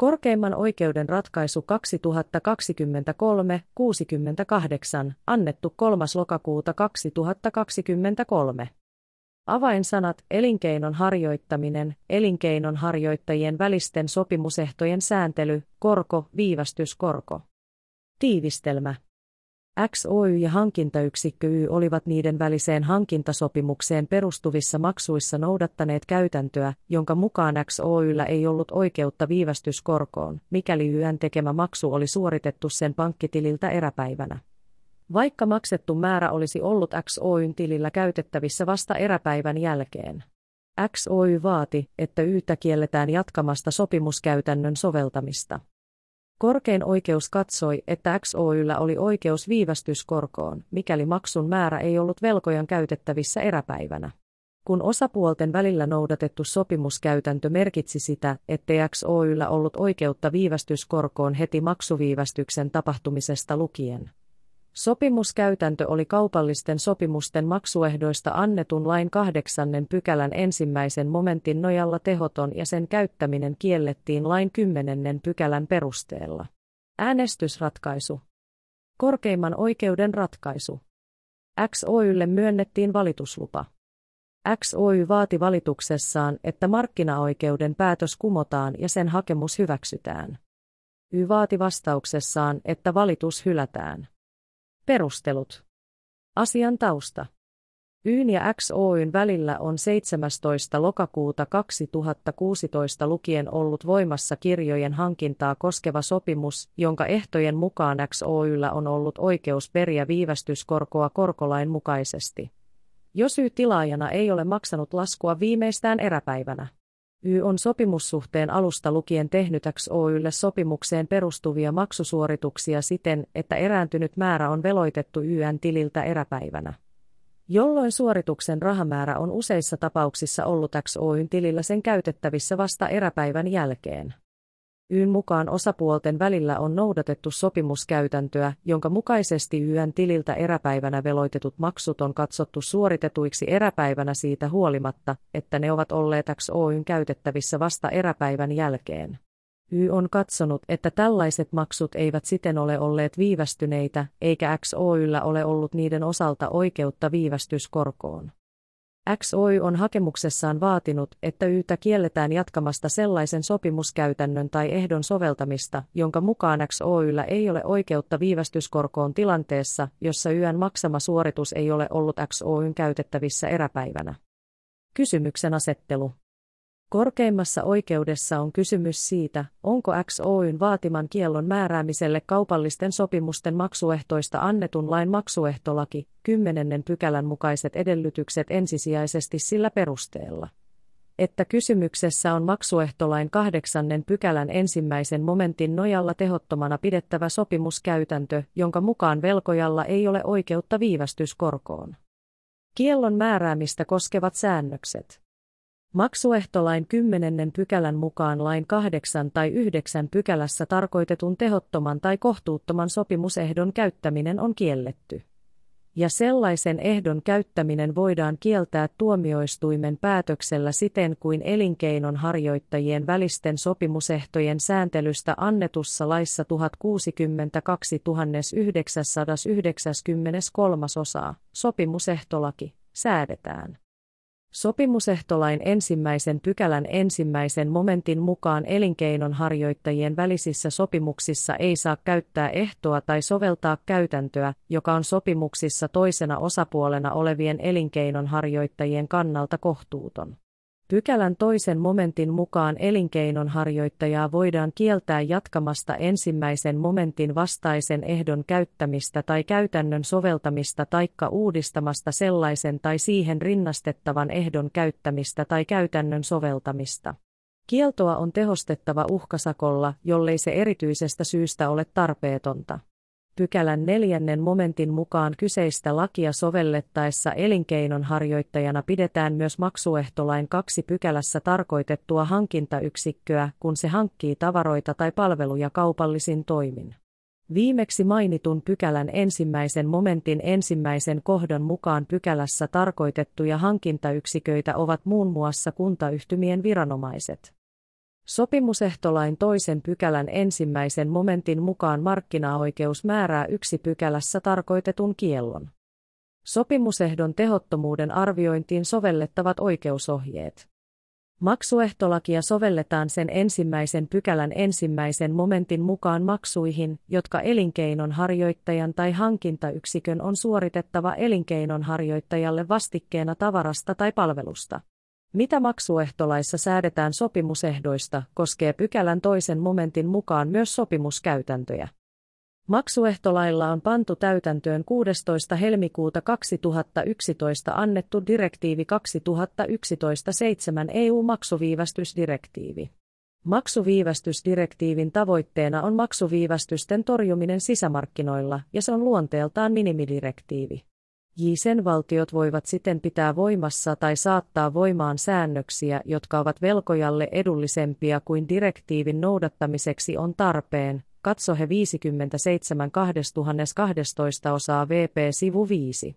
Korkeimman oikeuden ratkaisu 2023-68, annettu 3. lokakuuta 2023. Avainsanat elinkeinon harjoittaminen, elinkeinon harjoittajien välisten sopimusehtojen sääntely, korko, viivästyskorko. Tiivistelmä. XOY ja hankintayksikkö Y olivat niiden väliseen hankintasopimukseen perustuvissa maksuissa noudattaneet käytäntöä, jonka mukaan XOYllä ei ollut oikeutta viivästyskorkoon, mikäli YN tekemä maksu oli suoritettu sen pankkitililtä eräpäivänä. Vaikka maksettu määrä olisi ollut XOYn tilillä käytettävissä vasta eräpäivän jälkeen. XOY vaati, että Ytä kielletään jatkamasta sopimuskäytännön soveltamista. Korkein oikeus katsoi, että XOYllä oli oikeus viivästyskorkoon, mikäli maksun määrä ei ollut velkojan käytettävissä eräpäivänä. Kun osapuolten välillä noudatettu sopimuskäytäntö merkitsi sitä, ettei XOYllä ollut oikeutta viivästyskorkoon heti maksuviivästyksen tapahtumisesta lukien. Sopimuskäytäntö oli kaupallisten sopimusten maksuehdoista annetun lain kahdeksannen pykälän ensimmäisen momentin nojalla tehoton ja sen käyttäminen kiellettiin lain kymmenennen pykälän perusteella. Äänestysratkaisu. Korkeimman oikeuden ratkaisu. XOYlle myönnettiin valituslupa. XOY vaati valituksessaan, että markkinaoikeuden päätös kumotaan ja sen hakemus hyväksytään. Y vaati vastauksessaan, että valitus hylätään. Perustelut. Asian tausta. Yn ja XOyn välillä on 17. lokakuuta 2016 lukien ollut voimassa kirjojen hankintaa koskeva sopimus, jonka ehtojen mukaan XOYllä on ollut oikeus periä viivästyskorkoa korkolain mukaisesti. Jos Y-tilaajana ei ole maksanut laskua viimeistään eräpäivänä. Y on sopimussuhteen alusta lukien tehnyt XOYlle sopimukseen perustuvia maksusuorituksia siten, että erääntynyt määrä on veloitettu YN tililtä eräpäivänä. Jolloin suorituksen rahamäärä on useissa tapauksissa ollut XOYn tilillä sen käytettävissä vasta eräpäivän jälkeen. YN mukaan osapuolten välillä on noudatettu sopimuskäytäntöä, jonka mukaisesti YN tililtä eräpäivänä veloitetut maksut on katsottu suoritetuiksi eräpäivänä siitä huolimatta, että ne ovat olleet XOYn käytettävissä vasta eräpäivän jälkeen. Y on katsonut, että tällaiset maksut eivät siten ole olleet viivästyneitä, eikä XOYllä ole ollut niiden osalta oikeutta viivästyskorkoon. XOY on hakemuksessaan vaatinut, että YTA kielletään jatkamasta sellaisen sopimuskäytännön tai ehdon soveltamista, jonka mukaan XOYllä ei ole oikeutta viivästyskorkoon tilanteessa, jossa YN maksama suoritus ei ole ollut XOYn käytettävissä eräpäivänä. Kysymyksen asettelu. Korkeimmassa oikeudessa on kysymys siitä, onko XOYn vaatiman kiellon määräämiselle kaupallisten sopimusten maksuehtoista annetun lain maksuehtolaki, 10. pykälän mukaiset edellytykset ensisijaisesti sillä perusteella että kysymyksessä on maksuehtolain kahdeksannen pykälän ensimmäisen momentin nojalla tehottomana pidettävä sopimuskäytäntö, jonka mukaan velkojalla ei ole oikeutta viivästyskorkoon. Kiellon määräämistä koskevat säännökset. Maksuehtolain 10. pykälän mukaan lain 8 tai 9 pykälässä tarkoitetun tehottoman tai kohtuuttoman sopimusehdon käyttäminen on kielletty. Ja sellaisen ehdon käyttäminen voidaan kieltää tuomioistuimen päätöksellä siten kuin elinkeinon harjoittajien välisten sopimusehtojen sääntelystä annetussa laissa 1062 1993 osaa, sopimusehtolaki, säädetään. Sopimusehtolain ensimmäisen pykälän ensimmäisen momentin mukaan elinkeinonharjoittajien välisissä sopimuksissa ei saa käyttää ehtoa tai soveltaa käytäntöä, joka on sopimuksissa toisena osapuolena olevien elinkeinonharjoittajien kannalta kohtuuton. Pykälän toisen momentin mukaan elinkeinonharjoittajaa voidaan kieltää jatkamasta ensimmäisen momentin vastaisen ehdon käyttämistä tai käytännön soveltamista taikka uudistamasta sellaisen tai siihen rinnastettavan ehdon käyttämistä tai käytännön soveltamista. Kieltoa on tehostettava uhkasakolla, jollei se erityisestä syystä ole tarpeetonta pykälän neljännen momentin mukaan kyseistä lakia sovellettaessa elinkeinonharjoittajana pidetään myös maksuehtolain kaksi pykälässä tarkoitettua hankintayksikköä, kun se hankkii tavaroita tai palveluja kaupallisin toimin. Viimeksi mainitun pykälän ensimmäisen momentin ensimmäisen kohdan mukaan pykälässä tarkoitettuja hankintayksiköitä ovat muun muassa kuntayhtymien viranomaiset. Sopimusehtolain toisen pykälän ensimmäisen momentin mukaan markkinaoikeus määrää yksi pykälässä tarkoitetun kiellon. Sopimusehdon tehottomuuden arviointiin sovellettavat oikeusohjeet. Maksuehtolakia sovelletaan sen ensimmäisen pykälän ensimmäisen momentin mukaan maksuihin, jotka elinkeinon harjoittajan tai hankintayksikön on suoritettava elinkeinon harjoittajalle vastikkeena tavarasta tai palvelusta. Mitä maksuehtolaissa säädetään sopimusehdoista, koskee pykälän toisen momentin mukaan myös sopimuskäytäntöjä. Maksuehtolailla on pantu täytäntöön 16. helmikuuta 2011 annettu direktiivi 2011-7 EU-maksuviivästysdirektiivi. Maksuviivästysdirektiivin tavoitteena on maksuviivästysten torjuminen sisämarkkinoilla, ja se on luonteeltaan minimidirektiivi. Jäsenvaltiot voivat siten pitää voimassa tai saattaa voimaan säännöksiä, jotka ovat velkojalle edullisempia kuin direktiivin noudattamiseksi on tarpeen. Katso he 57 2012 osaa VP sivu 5.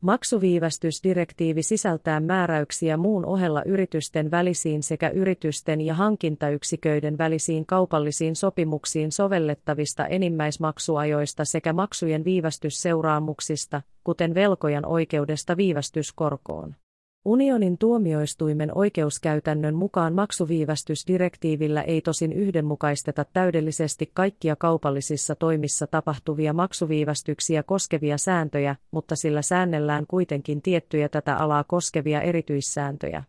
Maksuviivästysdirektiivi sisältää määräyksiä muun ohella yritysten välisiin sekä yritysten ja hankintayksiköiden välisiin kaupallisiin sopimuksiin sovellettavista enimmäismaksuajoista sekä maksujen viivästysseuraamuksista, kuten velkojan oikeudesta viivästyskorkoon. Unionin tuomioistuimen oikeuskäytännön mukaan maksuviivästysdirektiivillä ei tosin yhdenmukaisteta täydellisesti kaikkia kaupallisissa toimissa tapahtuvia maksuviivästyksiä koskevia sääntöjä, mutta sillä säännellään kuitenkin tiettyjä tätä alaa koskevia erityissääntöjä,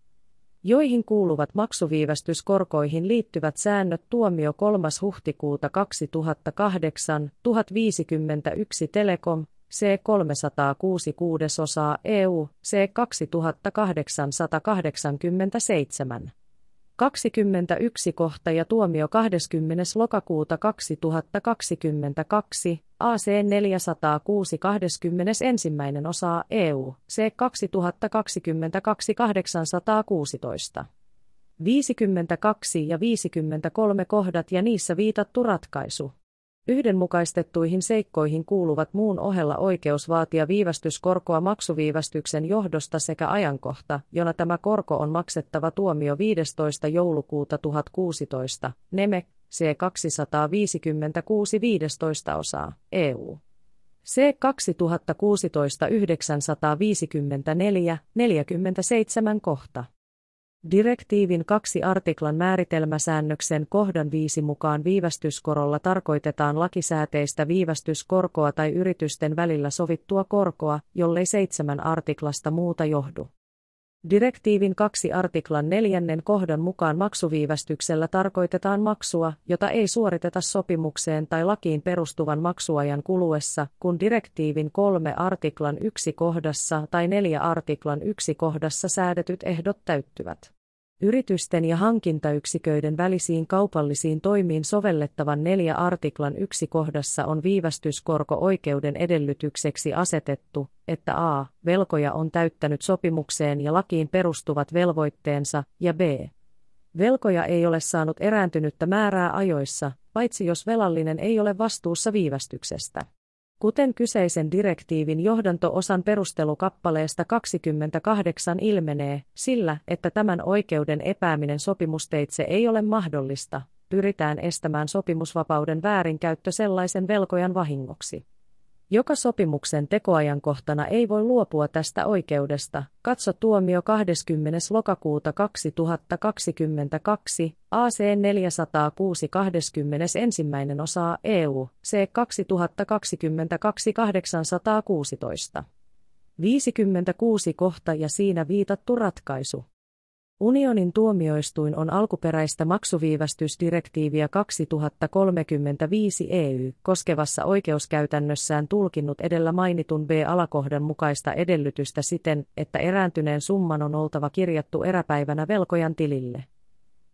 joihin kuuluvat maksuviivästyskorkoihin liittyvät säännöt tuomio 3. huhtikuuta 2008, 1051 Telekom, C306 kuudesosaa EU, C2887. 21 kohta ja tuomio 20. lokakuuta 2022, AC 406 21. osaa EU, C 2022 816. 52 ja 53 kohdat ja niissä viitattu ratkaisu. Yhdenmukaistettuihin seikkoihin kuuluvat muun ohella oikeus vaatia viivästyskorkoa maksuviivästyksen johdosta sekä ajankohta, jona tämä korko on maksettava tuomio 15. joulukuuta 1016, Neme, C 256 15 osaa, EU. C 2016 954, 47 kohta. Direktiivin kaksi artiklan määritelmäsäännöksen kohdan viisi mukaan viivästyskorolla tarkoitetaan lakisääteistä viivästyskorkoa tai yritysten välillä sovittua korkoa, jollei seitsemän artiklasta muuta johdu. Direktiivin kaksi artiklan neljännen kohdan mukaan maksuviivästyksellä tarkoitetaan maksua, jota ei suoriteta sopimukseen tai lakiin perustuvan maksuajan kuluessa, kun direktiivin kolme artiklan yksi kohdassa tai neljä artiklan yksi kohdassa säädetyt ehdot täyttyvät. Yritysten ja hankintayksiköiden välisiin kaupallisiin toimiin sovellettavan neljä artiklan yksi kohdassa on viivästyskorko-oikeuden edellytykseksi asetettu, että a. velkoja on täyttänyt sopimukseen ja lakiin perustuvat velvoitteensa, ja b. Velkoja ei ole saanut erääntynyttä määrää ajoissa, paitsi jos velallinen ei ole vastuussa viivästyksestä. Kuten kyseisen direktiivin johdanto-osan perustelukappaleesta 28 ilmenee, sillä, että tämän oikeuden epääminen sopimusteitse ei ole mahdollista, pyritään estämään sopimusvapauden väärinkäyttö sellaisen velkojan vahingoksi joka sopimuksen tekoajankohtana ei voi luopua tästä oikeudesta. Katso tuomio 20. lokakuuta 2022, AC 406 21. osaa EU, C 2022 816. 56 kohta ja siinä viitattu ratkaisu. Unionin tuomioistuin on alkuperäistä maksuviivästysdirektiiviä 2035 EU koskevassa oikeuskäytännössään tulkinnut edellä mainitun B-alakohdan mukaista edellytystä siten, että erääntyneen summan on oltava kirjattu eräpäivänä velkojan tilille.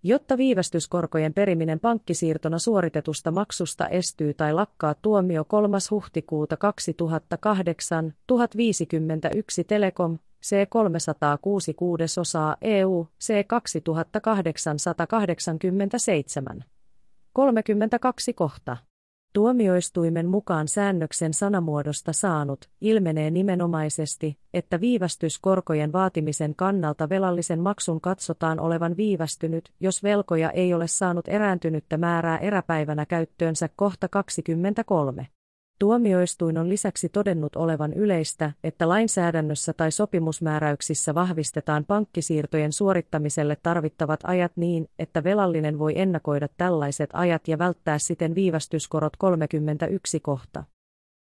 Jotta viivästyskorkojen periminen pankkisiirtona suoritetusta maksusta estyy tai lakkaa tuomio 3. huhtikuuta 2008, 1051 Telekom, C306 kuudesosaa EU, C2887. 32 kohta. Tuomioistuimen mukaan säännöksen sanamuodosta saanut ilmenee nimenomaisesti, että viivästyskorkojen vaatimisen kannalta velallisen maksun katsotaan olevan viivästynyt, jos velkoja ei ole saanut erääntynyttä määrää eräpäivänä käyttöönsä kohta 23. Tuomioistuin on lisäksi todennut olevan yleistä, että lainsäädännössä tai sopimusmääräyksissä vahvistetaan pankkisiirtojen suorittamiselle tarvittavat ajat niin, että velallinen voi ennakoida tällaiset ajat ja välttää siten viivästyskorot 31 kohta.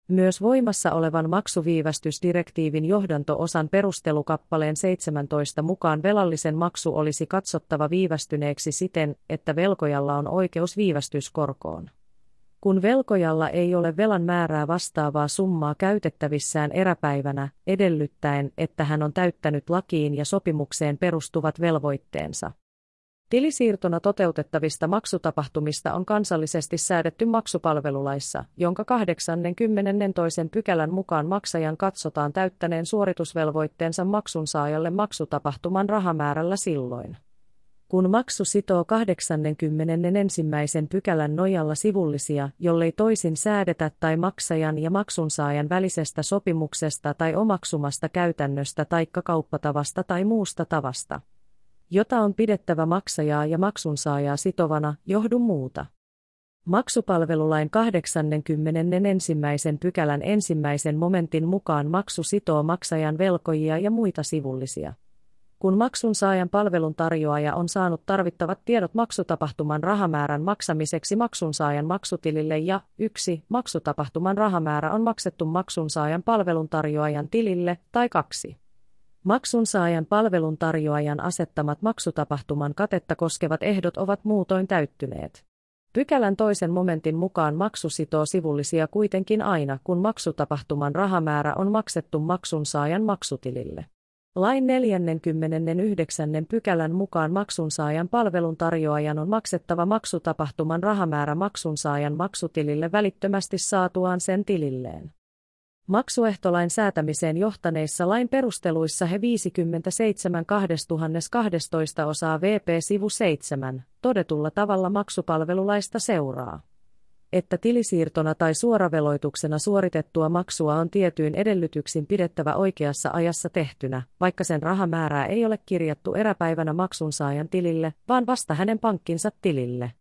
Myös voimassa olevan maksuviivästysdirektiivin johdanto-osan perustelukappaleen 17 mukaan velallisen maksu olisi katsottava viivästyneeksi siten, että velkojalla on oikeus viivästyskorkoon kun velkojalla ei ole velan määrää vastaavaa summaa käytettävissään eräpäivänä, edellyttäen, että hän on täyttänyt lakiin ja sopimukseen perustuvat velvoitteensa. Tilisiirtona toteutettavista maksutapahtumista on kansallisesti säädetty maksupalvelulaissa, jonka 82. pykälän mukaan maksajan katsotaan täyttäneen suoritusvelvoitteensa maksunsaajalle maksutapahtuman rahamäärällä silloin kun maksu sitoo 81. pykälän nojalla sivullisia, jollei toisin säädetä tai maksajan ja maksunsaajan välisestä sopimuksesta tai omaksumasta käytännöstä taikka kauppatavasta tai muusta tavasta, jota on pidettävä maksajaa ja maksunsaajaa sitovana, johdu muuta. Maksupalvelulain 81. pykälän ensimmäisen momentin mukaan maksu sitoo maksajan velkojia ja muita sivullisia kun maksun saajan palvelun tarjoaja on saanut tarvittavat tiedot maksutapahtuman rahamäärän maksamiseksi maksunsaajan maksutilille ja 1. Maksutapahtuman rahamäärä on maksettu maksunsaajan palvelun tarjoajan tilille tai 2. Maksunsaajan palvelun tarjoajan asettamat maksutapahtuman katetta koskevat ehdot ovat muutoin täyttyneet. Pykälän toisen momentin mukaan maksu sitoo sivullisia kuitenkin aina, kun maksutapahtuman rahamäärä on maksettu maksunsaajan maksutilille. Lain 49. pykälän mukaan maksunsaajan palveluntarjoajan on maksettava maksutapahtuman rahamäärä maksunsaajan maksutilille välittömästi saatuaan sen tililleen. Maksuehtolain säätämiseen johtaneissa lain perusteluissa he 57 2012 osaa VP sivu 7 todetulla tavalla maksupalvelulaista seuraa että tilisiirtona tai suoraveloituksena suoritettua maksua on tietyin edellytyksin pidettävä oikeassa ajassa tehtynä, vaikka sen rahamäärää ei ole kirjattu eräpäivänä maksunsaajan tilille, vaan vasta hänen pankkinsa tilille.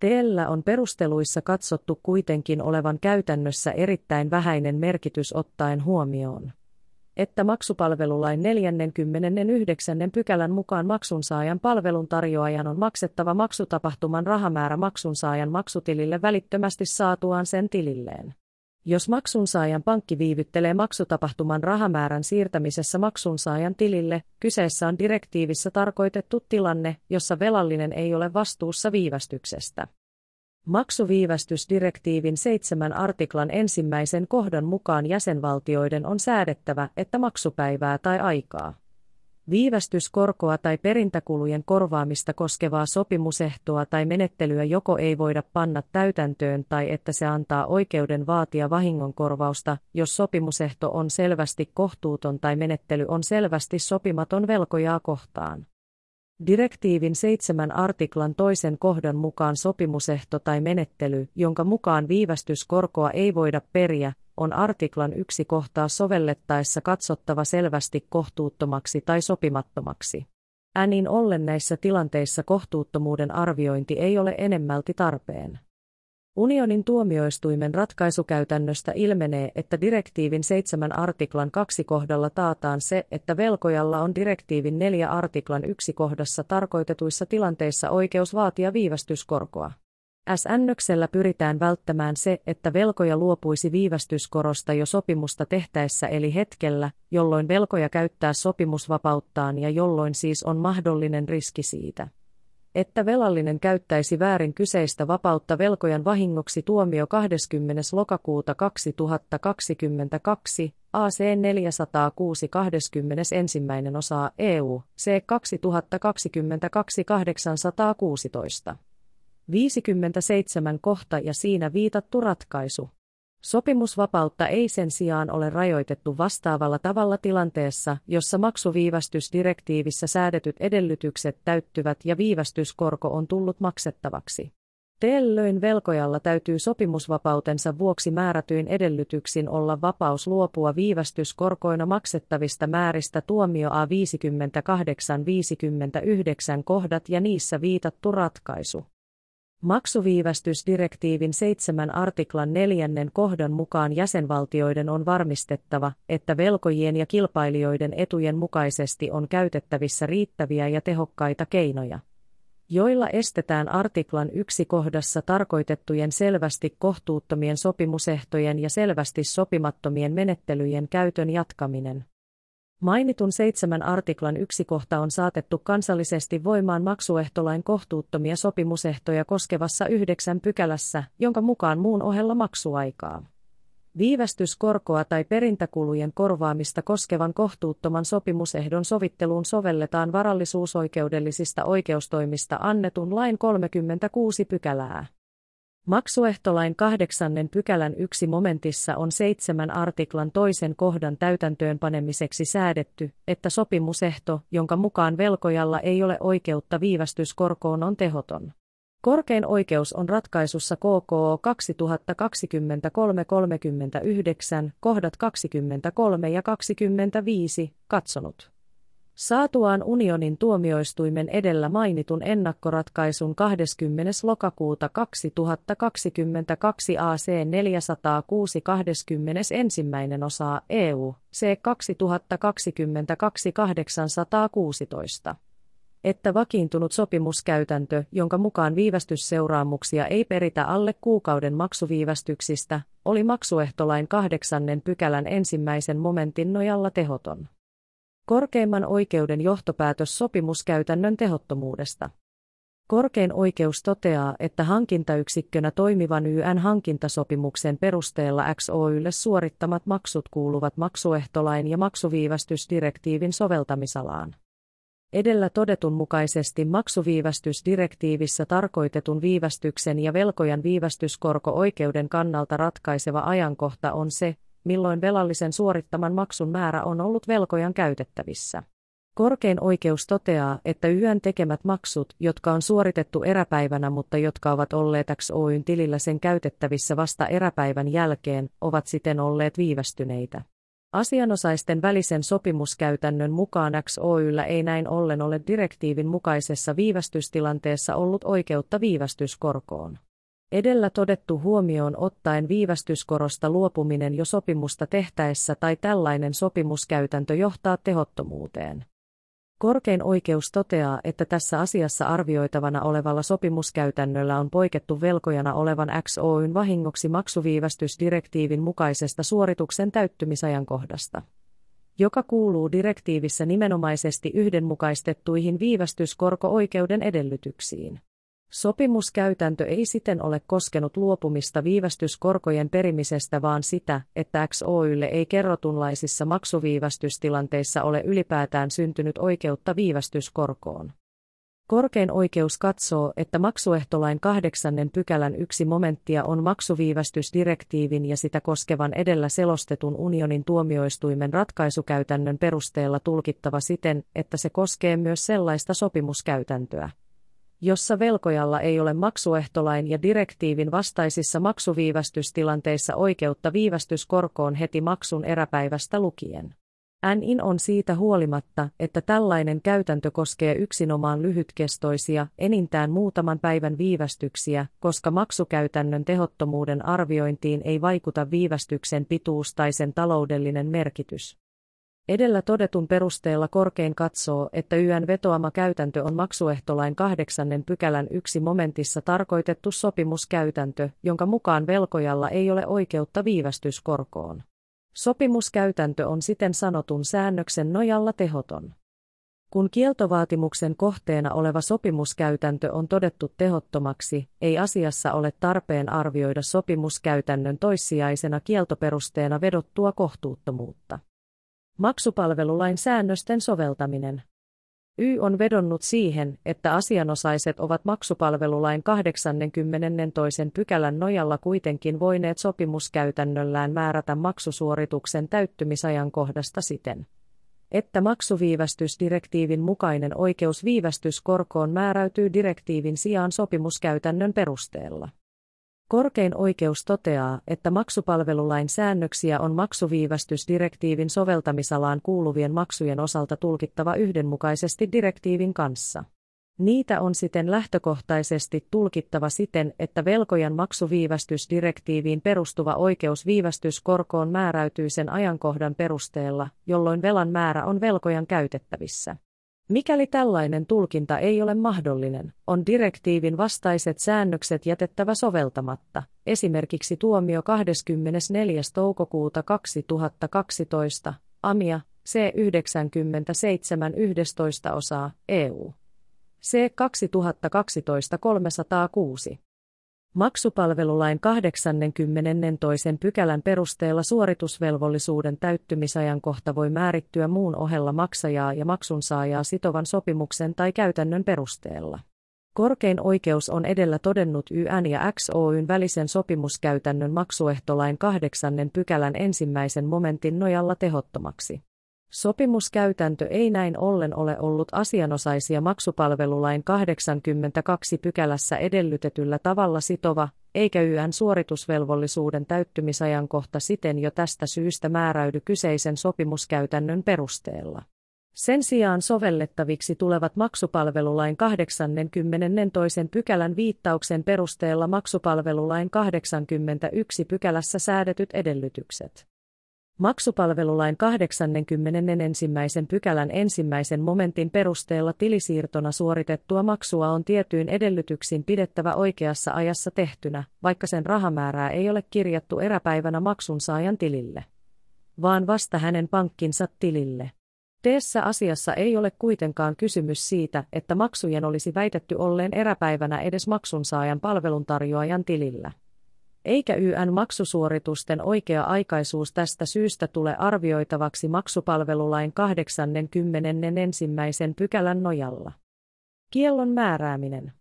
Teellä on perusteluissa katsottu kuitenkin olevan käytännössä erittäin vähäinen merkitys ottaen huomioon että maksupalvelulain 49. pykälän mukaan maksunsaajan palveluntarjoajan on maksettava maksutapahtuman rahamäärä maksunsaajan maksutilille välittömästi saatuaan sen tililleen. Jos maksunsaajan pankki viivyttelee maksutapahtuman rahamäärän siirtämisessä maksunsaajan tilille, kyseessä on direktiivissä tarkoitettu tilanne, jossa velallinen ei ole vastuussa viivästyksestä. Maksuviivästysdirektiivin 7 artiklan ensimmäisen kohdan mukaan jäsenvaltioiden on säädettävä, että maksupäivää tai aikaa, viivästyskorkoa tai perintäkulujen korvaamista koskevaa sopimusehtoa tai menettelyä joko ei voida panna täytäntöön tai että se antaa oikeuden vaatia vahingonkorvausta, jos sopimusehto on selvästi kohtuuton tai menettely on selvästi sopimaton velkojaa kohtaan. Direktiivin 7 artiklan toisen kohdan mukaan sopimusehto tai menettely, jonka mukaan viivästyskorkoa ei voida periä, on artiklan yksi kohtaa sovellettaessa katsottava selvästi kohtuuttomaksi tai sopimattomaksi. Äänin ollen näissä tilanteissa kohtuuttomuuden arviointi ei ole enemmälti tarpeen. Unionin tuomioistuimen ratkaisukäytännöstä ilmenee, että direktiivin 7 artiklan 2 kohdalla taataan se, että velkojalla on direktiivin 4 artiklan 1 kohdassa tarkoitetuissa tilanteissa oikeus vaatia viivästyskorkoa. S-nnöksellä pyritään välttämään se, että velkoja luopuisi viivästyskorosta jo sopimusta tehtäessä eli hetkellä, jolloin velkoja käyttää sopimusvapauttaan ja jolloin siis on mahdollinen riski siitä että velallinen käyttäisi väärin kyseistä vapautta velkojan vahingoksi tuomio 20. lokakuuta 2022, AC 406 21. osaa EU, C 2022 816. 57 kohta ja siinä viitattu ratkaisu. Sopimusvapautta ei sen sijaan ole rajoitettu vastaavalla tavalla tilanteessa, jossa maksuviivästysdirektiivissä säädetyt edellytykset täyttyvät ja viivästyskorko on tullut maksettavaksi. Tällöin velkojalla täytyy sopimusvapautensa vuoksi määrätyin edellytyksin olla vapaus luopua viivästyskorkoina maksettavista määristä tuomio A58-59 kohdat ja niissä viitattu ratkaisu. Maksuviivästysdirektiivin 7 artiklan 4 kohdan mukaan jäsenvaltioiden on varmistettava, että velkojien ja kilpailijoiden etujen mukaisesti on käytettävissä riittäviä ja tehokkaita keinoja joilla estetään artiklan yksi kohdassa tarkoitettujen selvästi kohtuuttomien sopimusehtojen ja selvästi sopimattomien menettelyjen käytön jatkaminen. Mainitun seitsemän artiklan yksi kohta on saatettu kansallisesti voimaan maksuehtolain kohtuuttomia sopimusehtoja koskevassa yhdeksän pykälässä, jonka mukaan muun ohella maksuaikaa. Viivästyskorkoa tai perintäkulujen korvaamista koskevan kohtuuttoman sopimusehdon sovitteluun sovelletaan varallisuusoikeudellisista oikeustoimista annetun lain 36 pykälää. Maksuehtolain kahdeksannen pykälän yksi momentissa on seitsemän artiklan toisen kohdan täytäntöönpanemiseksi säädetty, että sopimusehto, jonka mukaan velkojalla ei ole oikeutta viivästyskorkoon on tehoton. Korkein oikeus on ratkaisussa KKO 2023-39, kohdat 23 ja 25, katsonut. Saatuaan unionin tuomioistuimen edellä mainitun ennakkoratkaisun 20. lokakuuta 2022 AC 406 21. osaa EU, C 2022 816 että vakiintunut sopimuskäytäntö, jonka mukaan viivästysseuraamuksia ei peritä alle kuukauden maksuviivästyksistä, oli maksuehtolain kahdeksannen pykälän ensimmäisen momentin nojalla tehoton. Korkeimman oikeuden johtopäätös sopimuskäytännön tehottomuudesta. Korkein oikeus toteaa, että hankintayksikkönä toimivan YN-hankintasopimuksen perusteella XOYlle suorittamat maksut kuuluvat maksuehtolain ja maksuviivästysdirektiivin soveltamisalaan. Edellä todetun mukaisesti maksuviivästysdirektiivissä tarkoitetun viivästyksen ja velkojan viivästyskorko-oikeuden kannalta ratkaiseva ajankohta on se, milloin velallisen suorittaman maksun määrä on ollut velkojan käytettävissä. Korkein oikeus toteaa, että YN tekemät maksut, jotka on suoritettu eräpäivänä mutta jotka ovat olleet XOYn tilillä sen käytettävissä vasta eräpäivän jälkeen, ovat siten olleet viivästyneitä. Asianosaisten välisen sopimuskäytännön mukaan XOYllä ei näin ollen ole direktiivin mukaisessa viivästystilanteessa ollut oikeutta viivästyskorkoon. Edellä todettu huomioon ottaen viivästyskorosta luopuminen jo sopimusta tehtäessä tai tällainen sopimuskäytäntö johtaa tehottomuuteen. Korkein oikeus toteaa, että tässä asiassa arvioitavana olevalla sopimuskäytännöllä on poikettu velkojana olevan XOYn vahingoksi maksuviivästysdirektiivin mukaisesta suorituksen täyttymisajankohdasta, joka kuuluu direktiivissä nimenomaisesti yhdenmukaistettuihin viivästyskorko-oikeuden edellytyksiin. Sopimuskäytäntö ei siten ole koskenut luopumista viivästyskorkojen perimisestä vaan sitä, että XOYlle ei kerrotunlaisissa maksuviivästystilanteissa ole ylipäätään syntynyt oikeutta viivästyskorkoon. Korkein oikeus katsoo, että maksuehtolain kahdeksannen pykälän yksi momenttia on maksuviivästysdirektiivin ja sitä koskevan edellä selostetun unionin tuomioistuimen ratkaisukäytännön perusteella tulkittava siten, että se koskee myös sellaista sopimuskäytäntöä jossa velkojalla ei ole maksuehtolain ja direktiivin vastaisissa maksuviivästystilanteissa oikeutta viivästyskorkoon heti maksun eräpäivästä lukien. NIN on siitä huolimatta, että tällainen käytäntö koskee yksinomaan lyhytkestoisia, enintään muutaman päivän viivästyksiä, koska maksukäytännön tehottomuuden arviointiin ei vaikuta viivästyksen pituus tai sen taloudellinen merkitys. Edellä todetun perusteella korkein katsoo, että YN vetoama käytäntö on maksuehtolain kahdeksannen pykälän yksi momentissa tarkoitettu sopimuskäytäntö, jonka mukaan velkojalla ei ole oikeutta viivästyskorkoon. Sopimuskäytäntö on siten sanotun säännöksen nojalla tehoton. Kun kieltovaatimuksen kohteena oleva sopimuskäytäntö on todettu tehottomaksi, ei asiassa ole tarpeen arvioida sopimuskäytännön toissijaisena kieltoperusteena vedottua kohtuuttomuutta. Maksupalvelulain säännösten soveltaminen. Y on vedonnut siihen, että asianosaiset ovat maksupalvelulain 82. pykälän nojalla kuitenkin voineet sopimuskäytännöllään määrätä maksusuorituksen täyttymisajankohdasta siten, että maksuviivästysdirektiivin mukainen oikeus viivästyskorkoon määräytyy direktiivin sijaan sopimuskäytännön perusteella. Korkein oikeus toteaa, että maksupalvelulain säännöksiä on maksuviivästysdirektiivin soveltamisalaan kuuluvien maksujen osalta tulkittava yhdenmukaisesti direktiivin kanssa. Niitä on siten lähtökohtaisesti tulkittava siten, että velkojan maksuviivästysdirektiiviin perustuva oikeus viivästyskorkoon määräytyy sen ajankohdan perusteella, jolloin velan määrä on velkojan käytettävissä. Mikäli tällainen tulkinta ei ole mahdollinen, on direktiivin vastaiset säännökset jätettävä soveltamatta, esimerkiksi tuomio 24. toukokuuta 2012, AMIA, C97 11 osaa, EU. C 2012-306. Maksupalvelulain 82. pykälän perusteella suoritusvelvollisuuden täyttymisajankohta voi määrittyä muun ohella maksajaa ja maksunsaajaa sitovan sopimuksen tai käytännön perusteella. Korkein oikeus on edellä todennut YN ja XOYn välisen sopimuskäytännön maksuehtolain 8. pykälän ensimmäisen momentin nojalla tehottomaksi. Sopimuskäytäntö ei näin ollen ole ollut asianosaisia maksupalvelulain 82 pykälässä edellytetyllä tavalla sitova, eikä YN suoritusvelvollisuuden täyttymisajankohta siten jo tästä syystä määräydy kyseisen sopimuskäytännön perusteella. Sen sijaan sovellettaviksi tulevat maksupalvelulain 82. pykälän viittauksen perusteella maksupalvelulain 81 pykälässä säädetyt edellytykset. Maksupalvelulain 81. pykälän ensimmäisen momentin perusteella tilisiirtona suoritettua maksua on tietyin edellytyksin pidettävä oikeassa ajassa tehtynä, vaikka sen rahamäärää ei ole kirjattu eräpäivänä maksunsaajan tilille, vaan vasta hänen pankkinsa tilille. Teessä asiassa ei ole kuitenkaan kysymys siitä, että maksujen olisi väitetty olleen eräpäivänä edes maksunsaajan palveluntarjoajan tilillä eikä YN maksusuoritusten oikea-aikaisuus tästä syystä tule arvioitavaksi maksupalvelulain 81. pykälän nojalla. Kiellon määrääminen.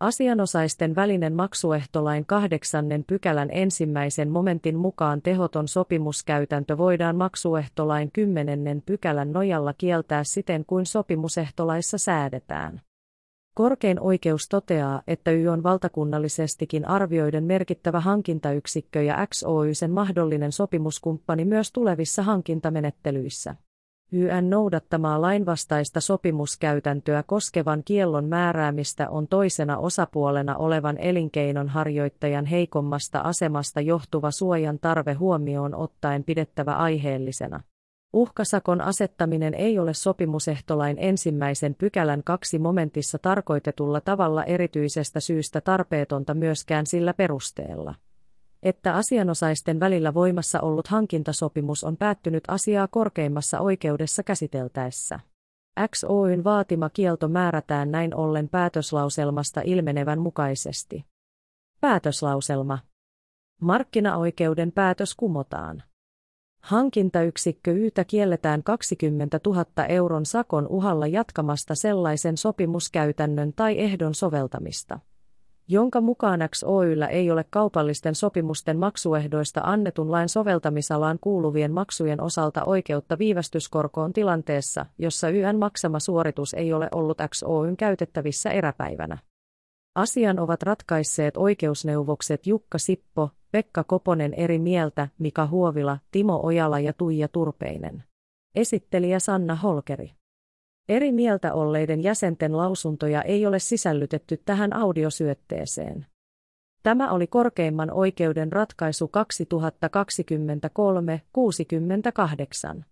Asianosaisten välinen maksuehtolain kahdeksannen pykälän ensimmäisen momentin mukaan tehoton sopimuskäytäntö voidaan maksuehtolain kymmenennen pykälän nojalla kieltää siten kuin sopimusehtolaissa säädetään. Korkein oikeus toteaa, että Y on valtakunnallisestikin arvioiden merkittävä hankintayksikkö ja XOY sen mahdollinen sopimuskumppani myös tulevissa hankintamenettelyissä. YN noudattamaa lainvastaista sopimuskäytäntöä koskevan kiellon määräämistä on toisena osapuolena olevan elinkeinon harjoittajan heikommasta asemasta johtuva suojan tarve huomioon ottaen pidettävä aiheellisena. Uhkasakon asettaminen ei ole sopimusehtolain ensimmäisen pykälän kaksi momentissa tarkoitetulla tavalla erityisestä syystä tarpeetonta myöskään sillä perusteella, että asianosaisten välillä voimassa ollut hankintasopimus on päättynyt asiaa korkeimmassa oikeudessa käsiteltäessä. XOYn vaatima kielto määrätään näin ollen päätöslauselmasta ilmenevän mukaisesti. Päätöslauselma. Markkinaoikeuden päätös kumotaan. Hankintayksikkö Ytä kielletään 20 000 euron sakon uhalla jatkamasta sellaisen sopimuskäytännön tai ehdon soveltamista, jonka mukaan XOYllä ei ole kaupallisten sopimusten maksuehdoista annetun lain soveltamisalaan kuuluvien maksujen osalta oikeutta viivästyskorkoon tilanteessa, jossa YN maksama suoritus ei ole ollut XOYn käytettävissä eräpäivänä. Asian ovat ratkaisseet oikeusneuvokset Jukka Sippo, Pekka Koponen eri mieltä, Mika Huovila, Timo Ojala ja Tuija Turpeinen. Esittelijä Sanna Holkeri. Eri mieltä olleiden jäsenten lausuntoja ei ole sisällytetty tähän audiosyötteeseen. Tämä oli korkeimman oikeuden ratkaisu 2023-68.